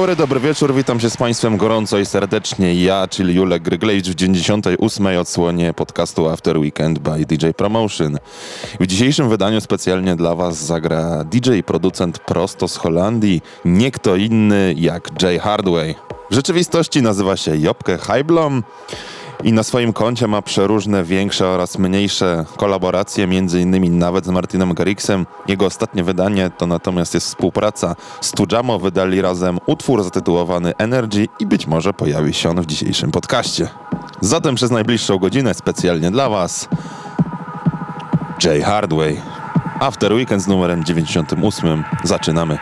Dobry, dobry wieczór, witam się z Państwem gorąco i serdecznie. Ja, czyli Julek Gryglejcz w 98. odsłonie podcastu After Weekend by DJ Promotion. W dzisiejszym wydaniu specjalnie dla Was zagra DJ producent prosto z Holandii, nie kto inny jak Jay Hardway. W rzeczywistości nazywa się Jopke Heiblom i na swoim koncie ma przeróżne większe oraz mniejsze kolaboracje, między innymi nawet z Martinem Garrixem. Jego ostatnie wydanie to natomiast jest współpraca z Tujamo. Wydali razem utwór zatytułowany Energy i być może pojawi się on w dzisiejszym podcaście. Zatem przez najbliższą godzinę specjalnie dla Was Jay Hardway. After Weekend z numerem 98 zaczynamy.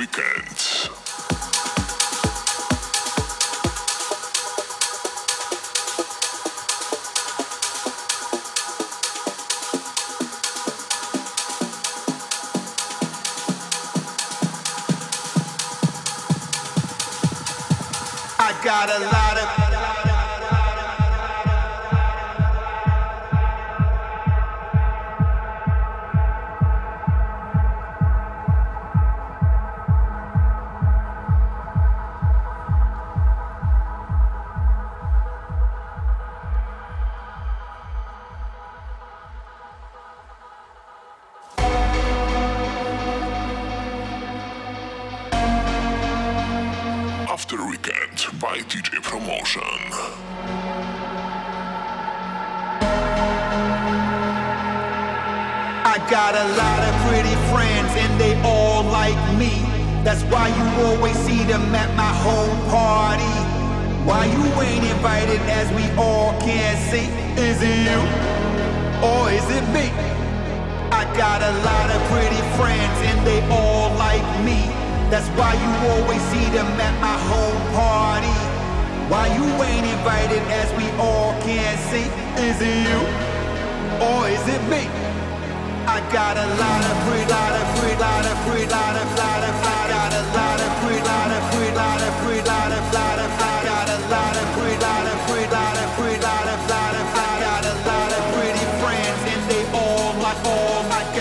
weekends.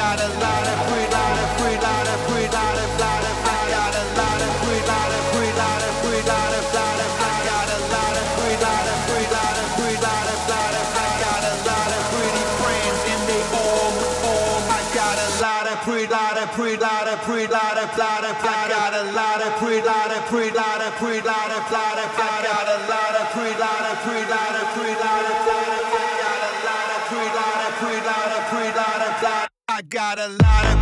out of line. got a lot of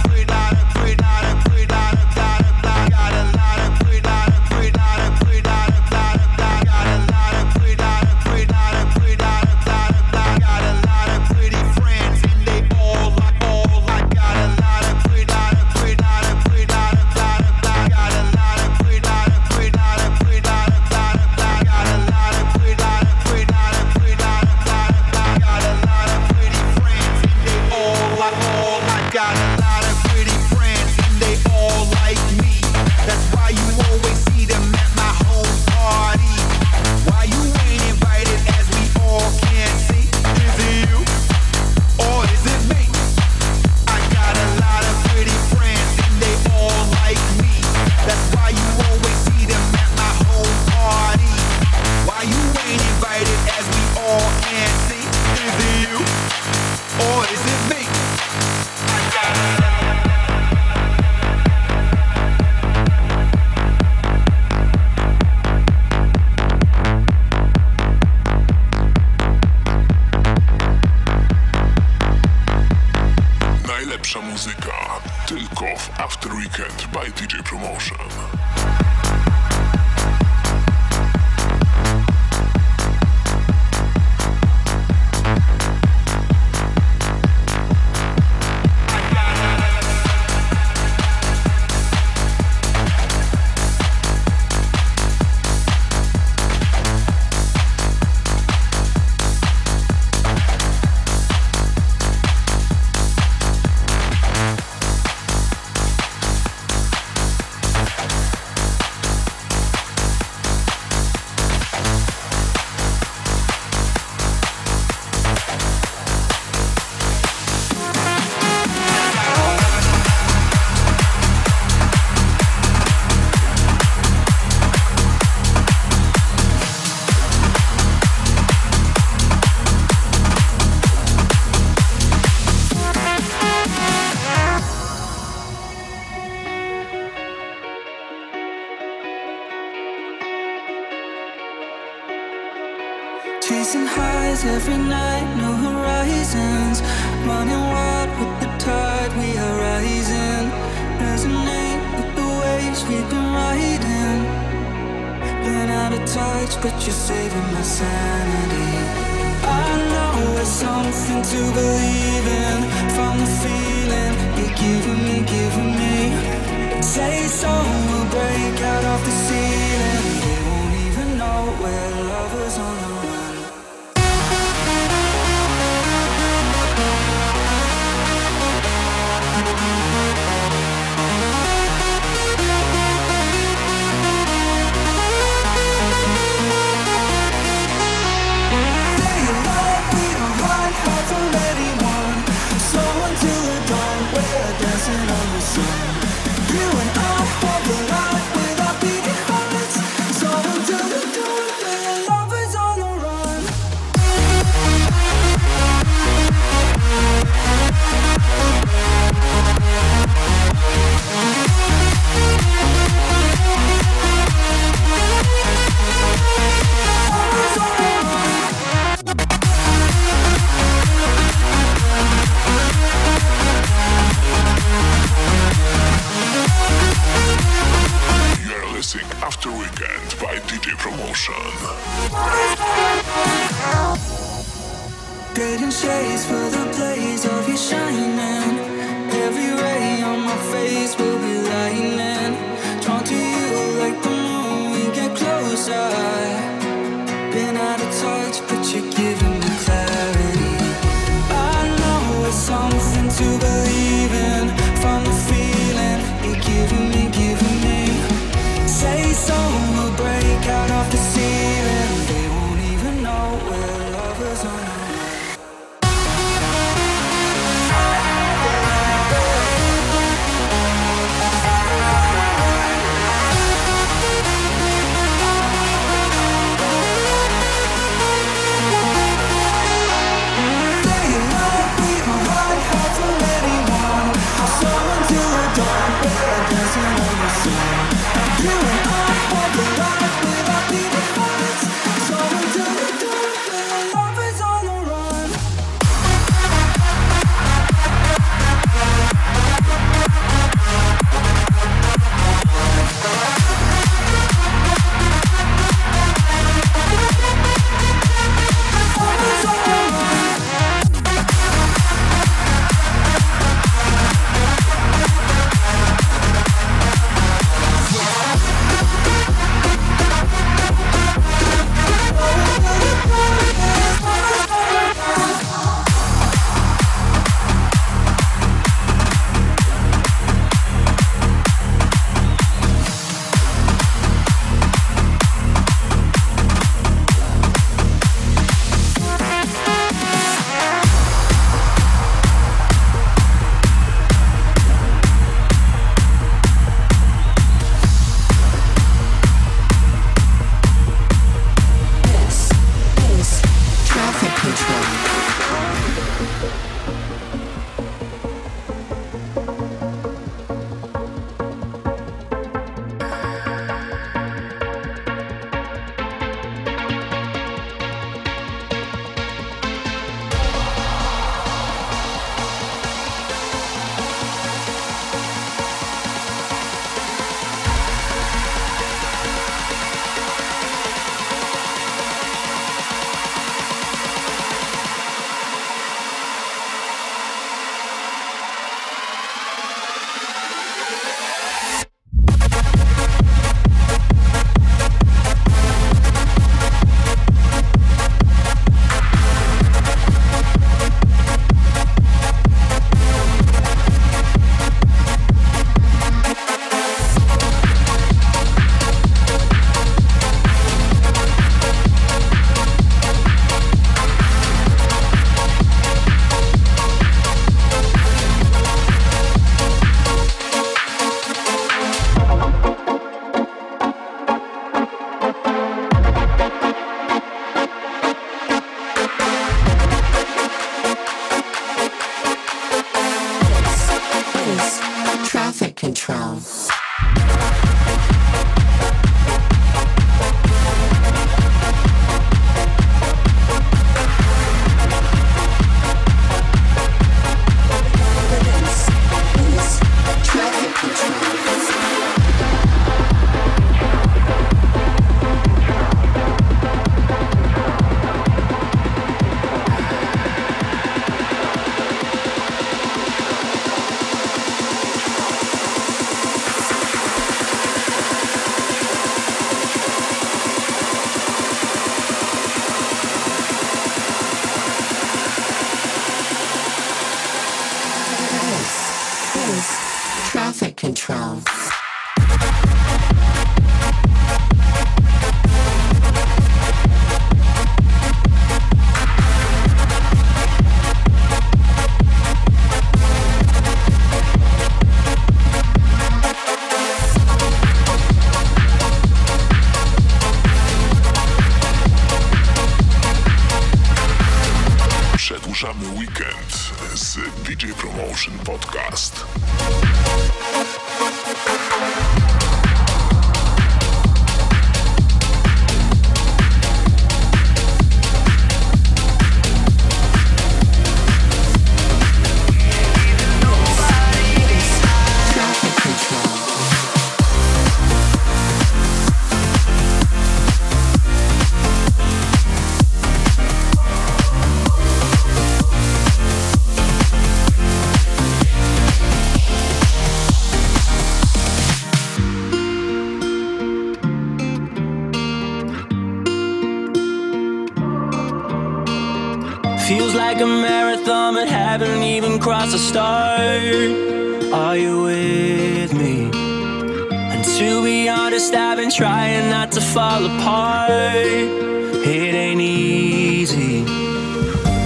fall apart. It ain't easy.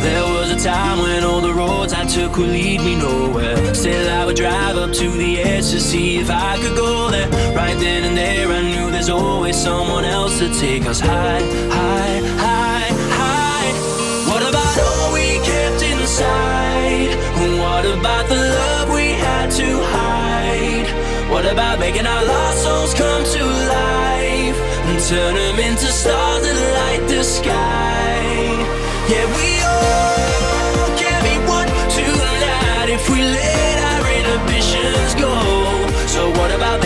There was a time when all the roads I took would lead me nowhere. Still, I would drive up to the edge to see if I could go there. Right then and there, I knew there's always someone else to take us high, high, high, high. What about all we kept inside? What about the love we had to hide? What about making our lost souls come to life turn them into stars that light the sky? Yeah, we all can be one tonight if we let our inhibitions go. So what about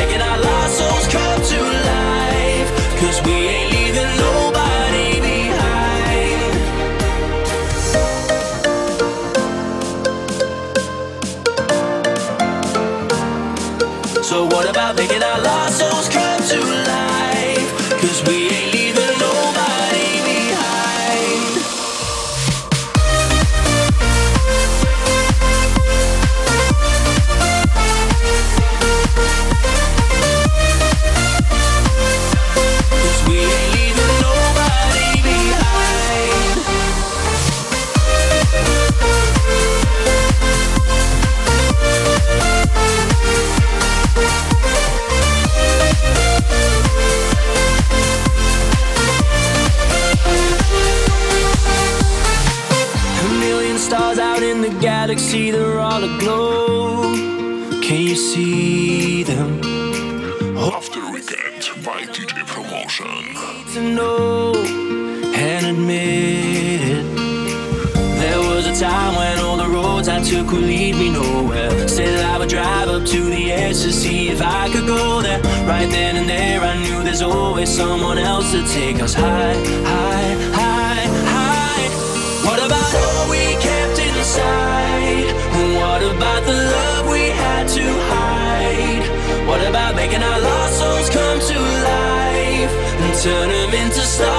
else to take us high, high, high, high. What about all we kept inside? What about the love we had to hide? What about making our lost souls come to life and turn them into stars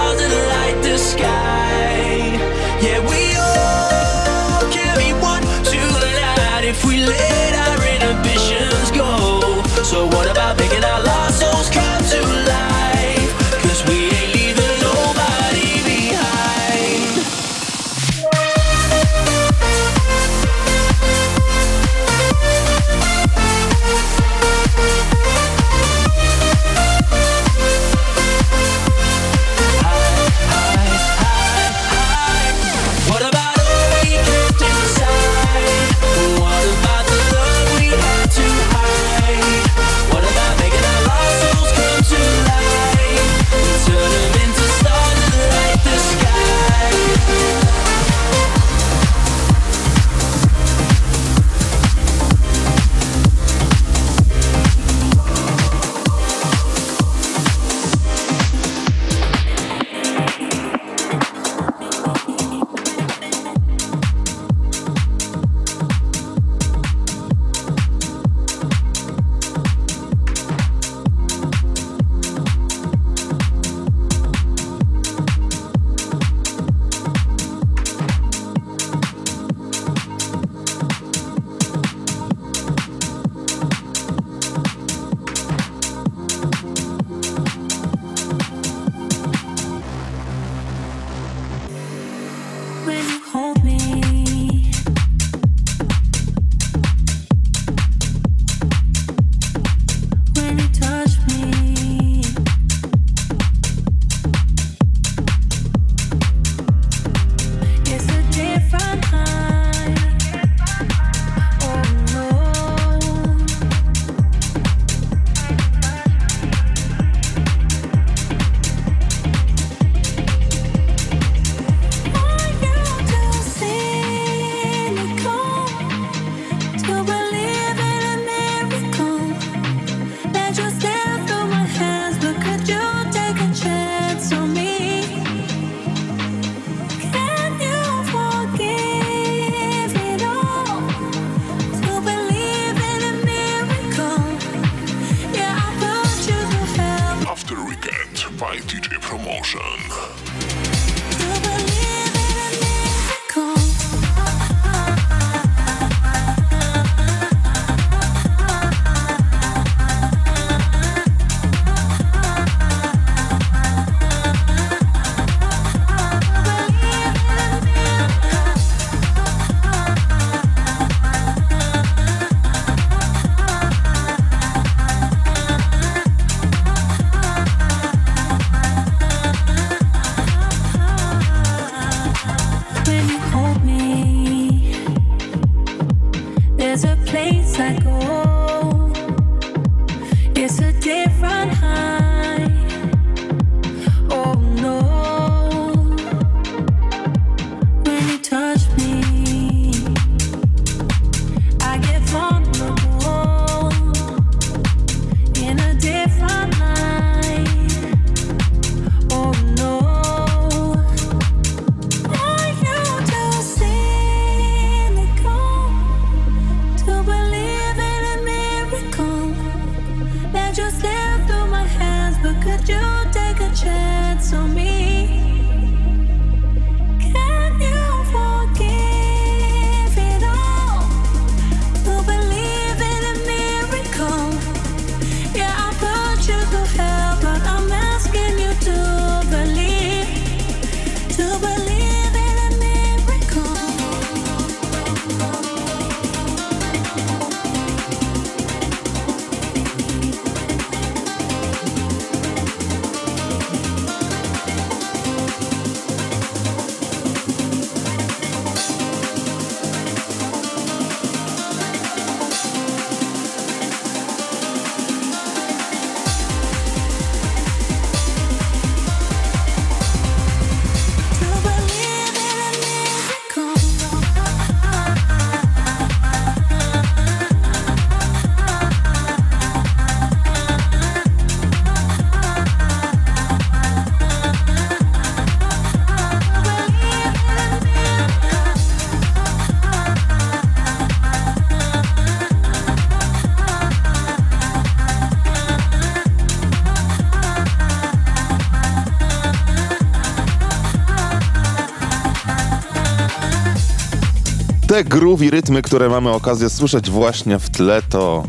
Te groovy rytmy, które mamy okazję słyszeć właśnie w tle, to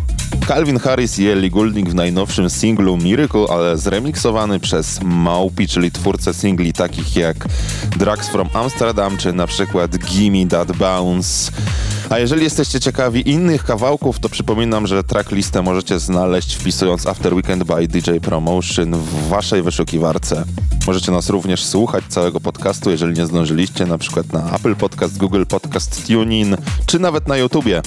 Calvin Harris i Ellie Goulding w najnowszym singlu Miracle, ale zremiksowany przez Maupi, czyli twórcę singli takich jak Drugs from Amsterdam, czy na przykład Gimme That Bounce. A jeżeli jesteście ciekawi innych kawałków, to przypominam, że tracklistę możecie znaleźć wpisując After Weekend by DJ Promotion w waszej wyszukiwarce. Możecie nas również słuchać całego podcastu, jeżeli nie zdążyliście, na przykład na Apple Podcast, Google Podcast, TuneIn, czy nawet na YouTubie.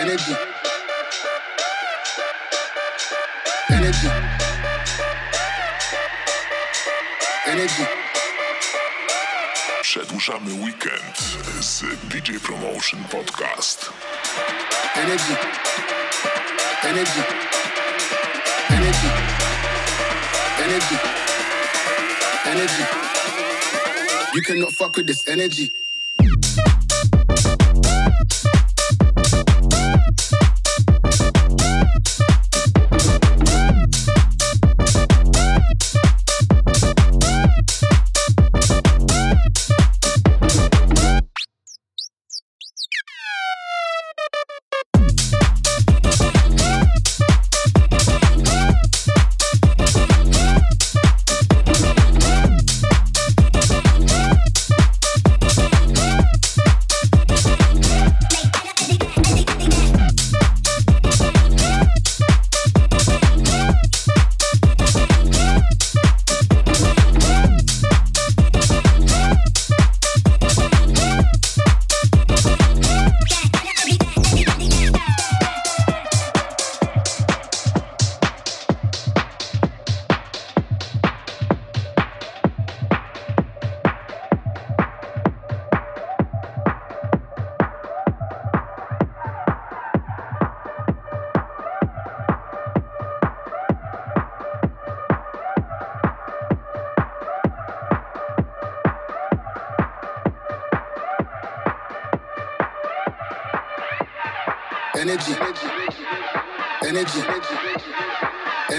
energy, energy, energy. Przedłużamy weekend z DJ Promotion Podcast. Energy, energy, energy, energy, energy. You cannot fuck with this energy.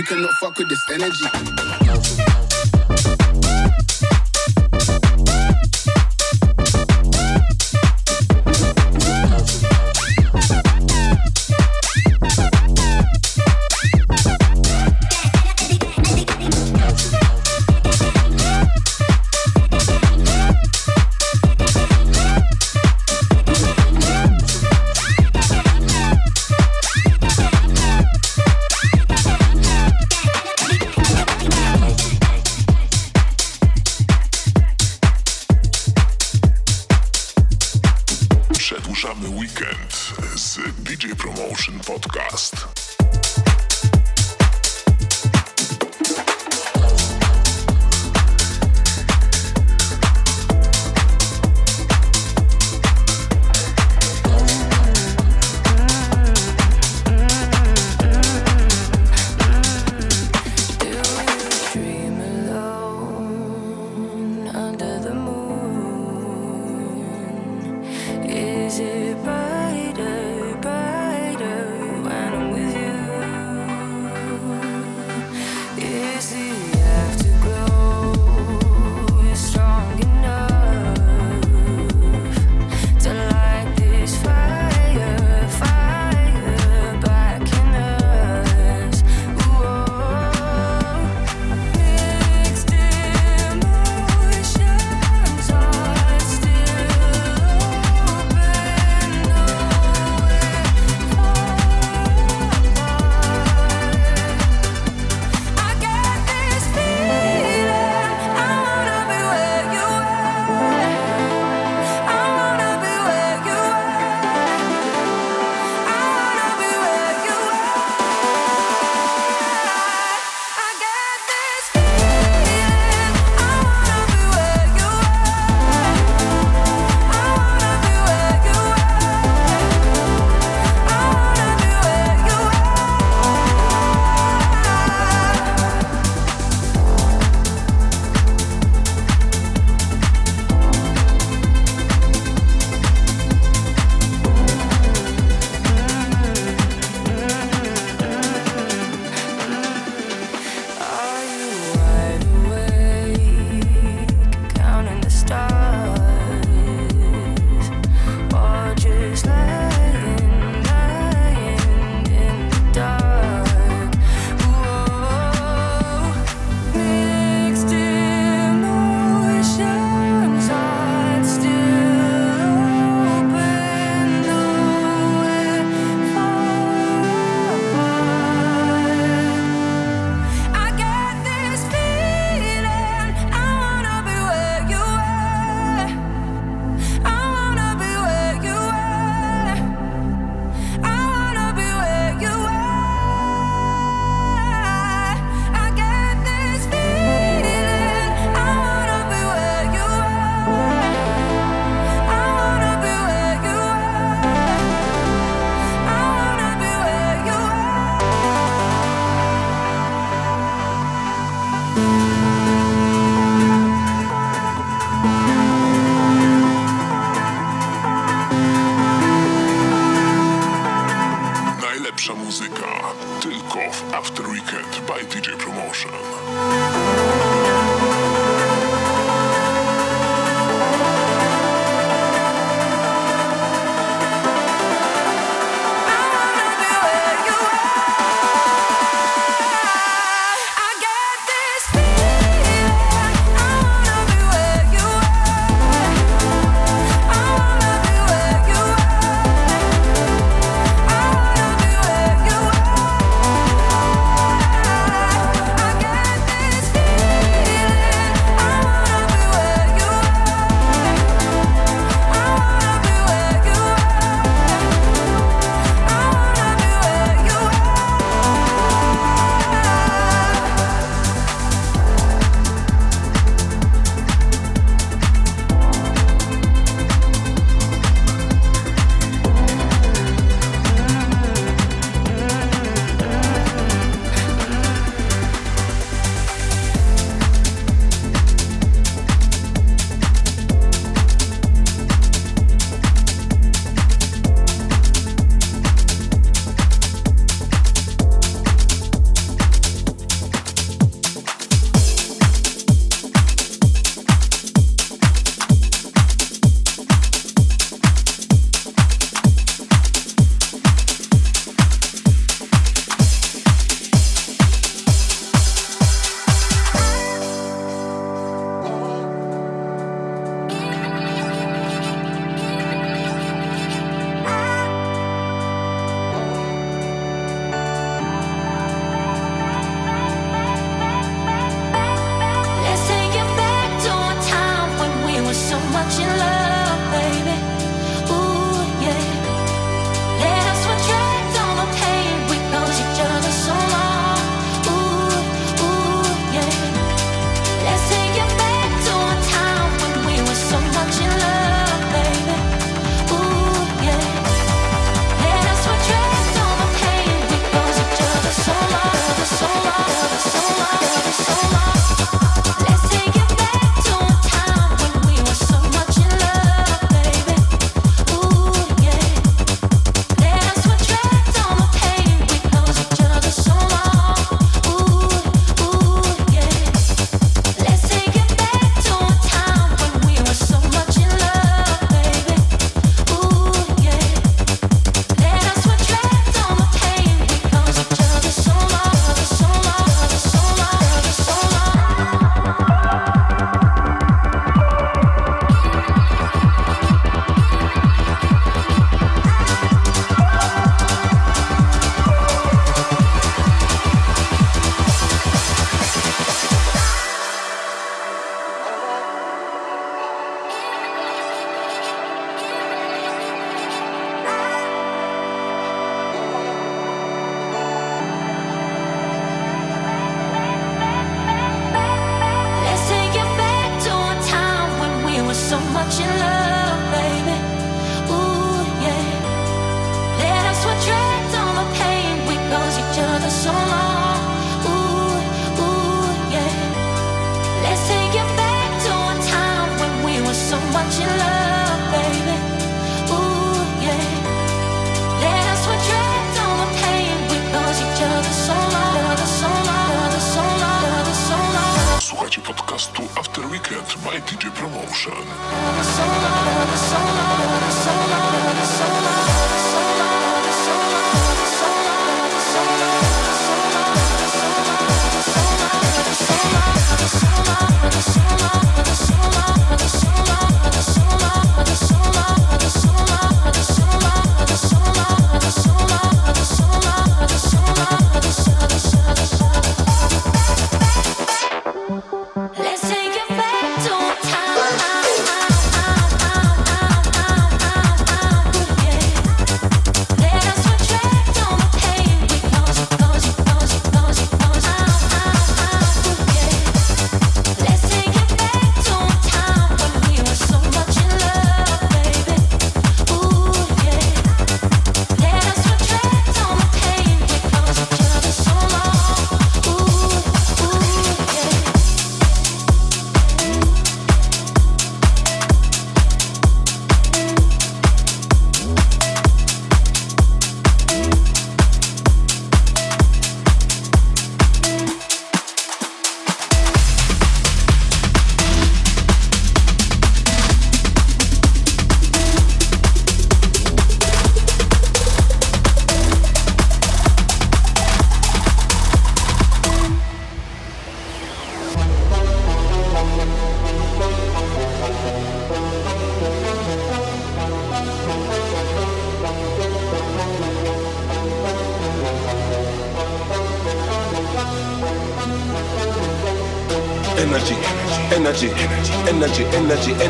You cannot fuck with this energy.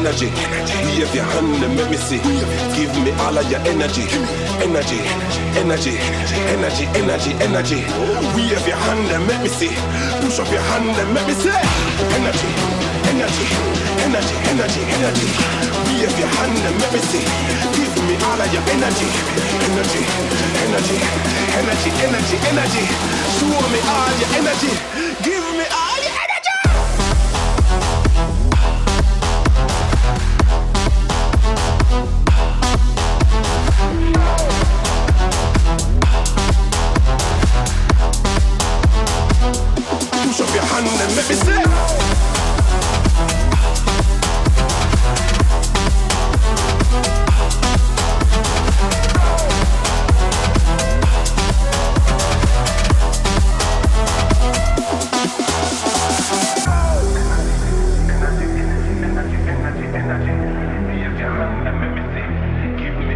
Energy, energy. Wave your hand and make me see. Give me all of your energy, energy, energy, energy, energy, energy. Wave your hand and make me see. Push up your hand and make me see. Energy, energy, energy, energy, energy. Wave your hand and make me see. Give me all of your energy, energy, energy, energy, energy, energy. Show me all your energy.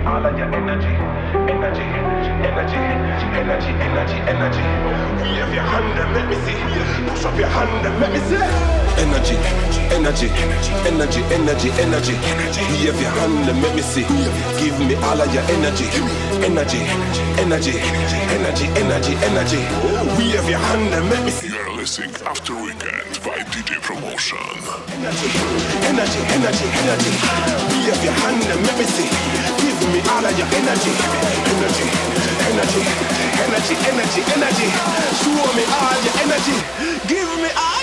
All of your energy, energy, energy, energy, energy, energy. Wave your hand and let me see. Push up your hand and let me see. Energy, energy, energy, energy, energy. Wave your hand and let me see. Give me all of your energy, energy, energy, energy, energy, energy. Wave your hand and let me see. You're listening After Weekend by DJ Promotion. Energy, energy, energy, energy. Wave your hand and let me see. Give me all of your energy, energy, energy, energy, energy, energy. Show me all your energy. Give me all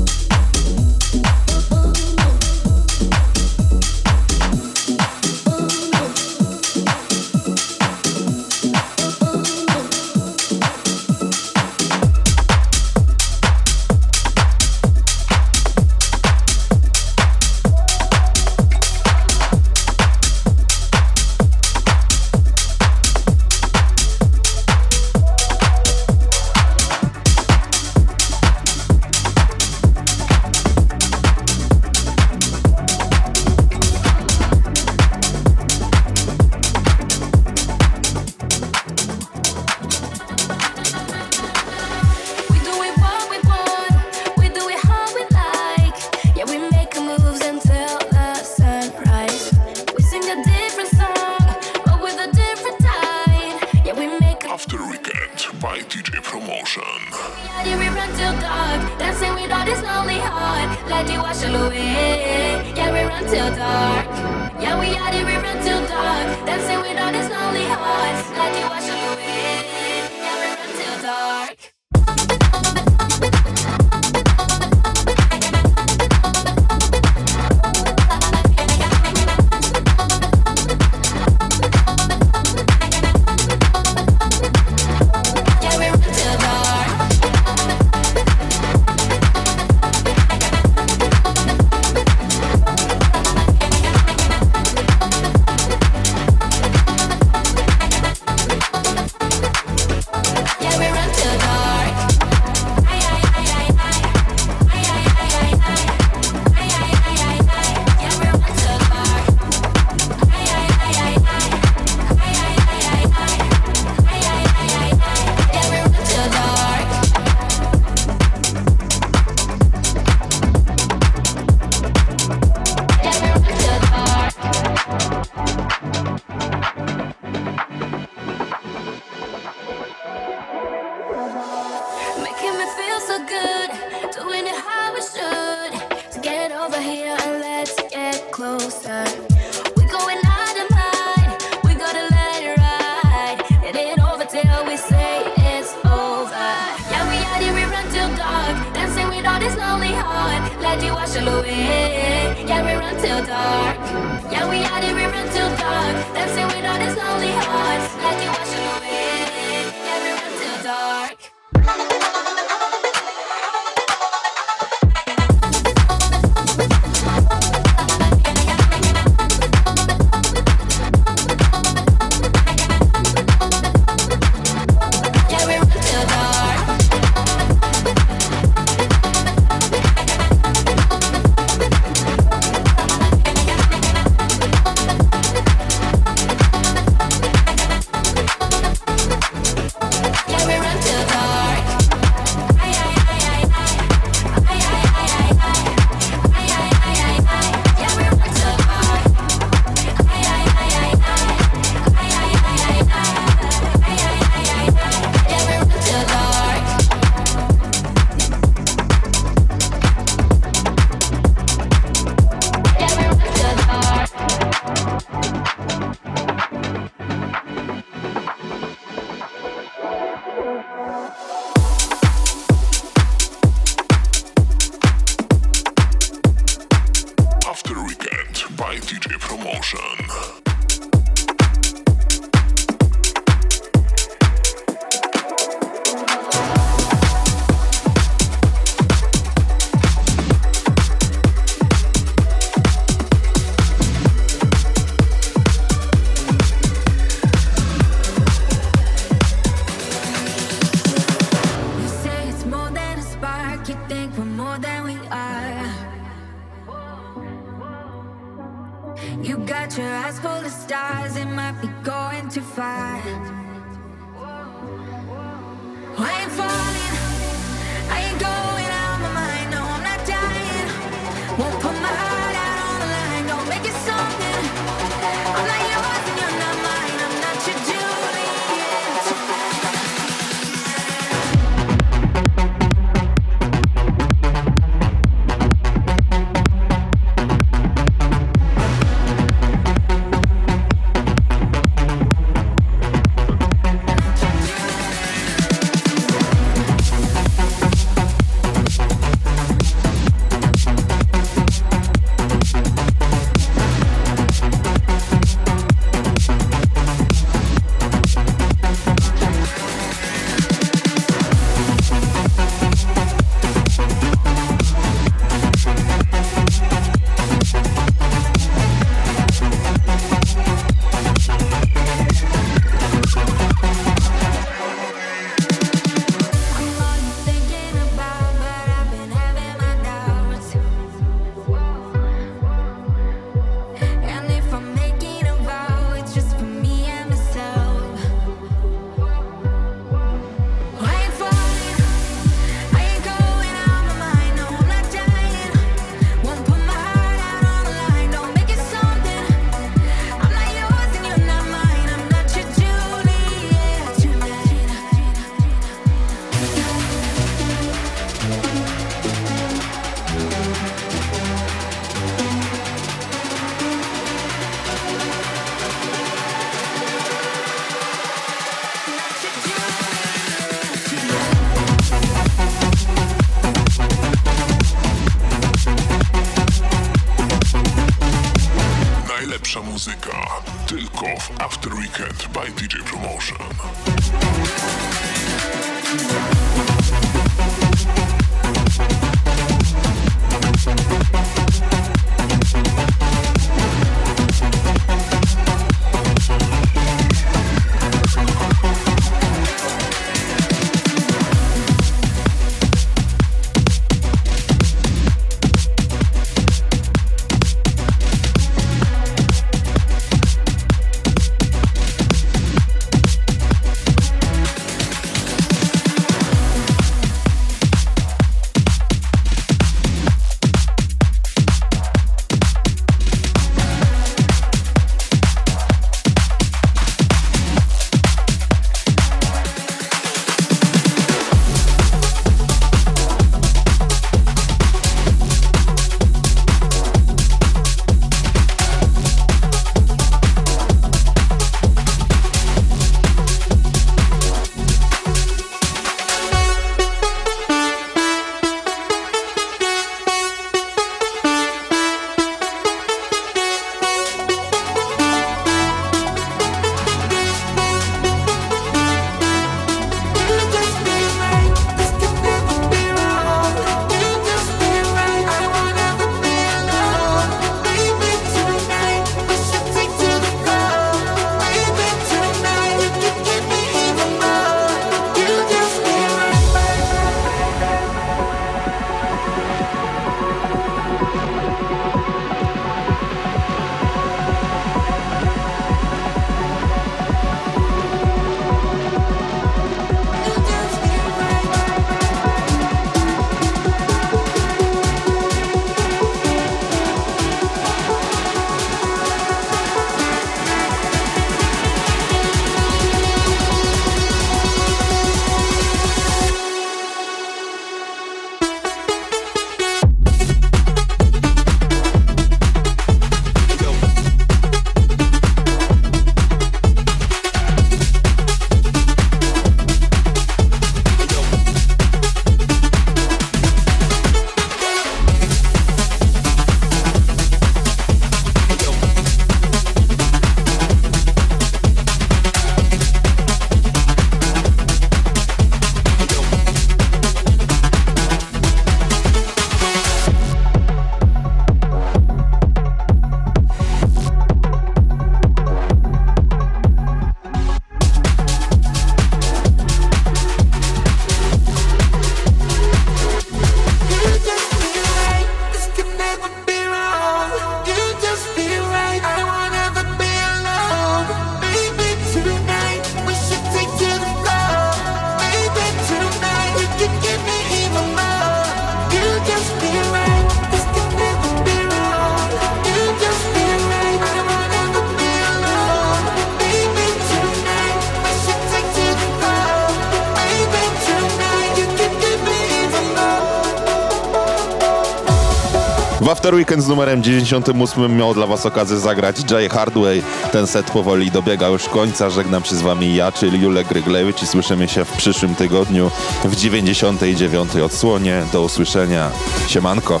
After Weekend z numerem 98 miał dla Was okazję zagrać Jay Hardway. Ten set powoli dobiega już końca. Żegnam się z Wami ja, czyli Julek Gryglewicz i słyszymy się w przyszłym tygodniu w 99 odsłonie. Do usłyszenia. Siemanko.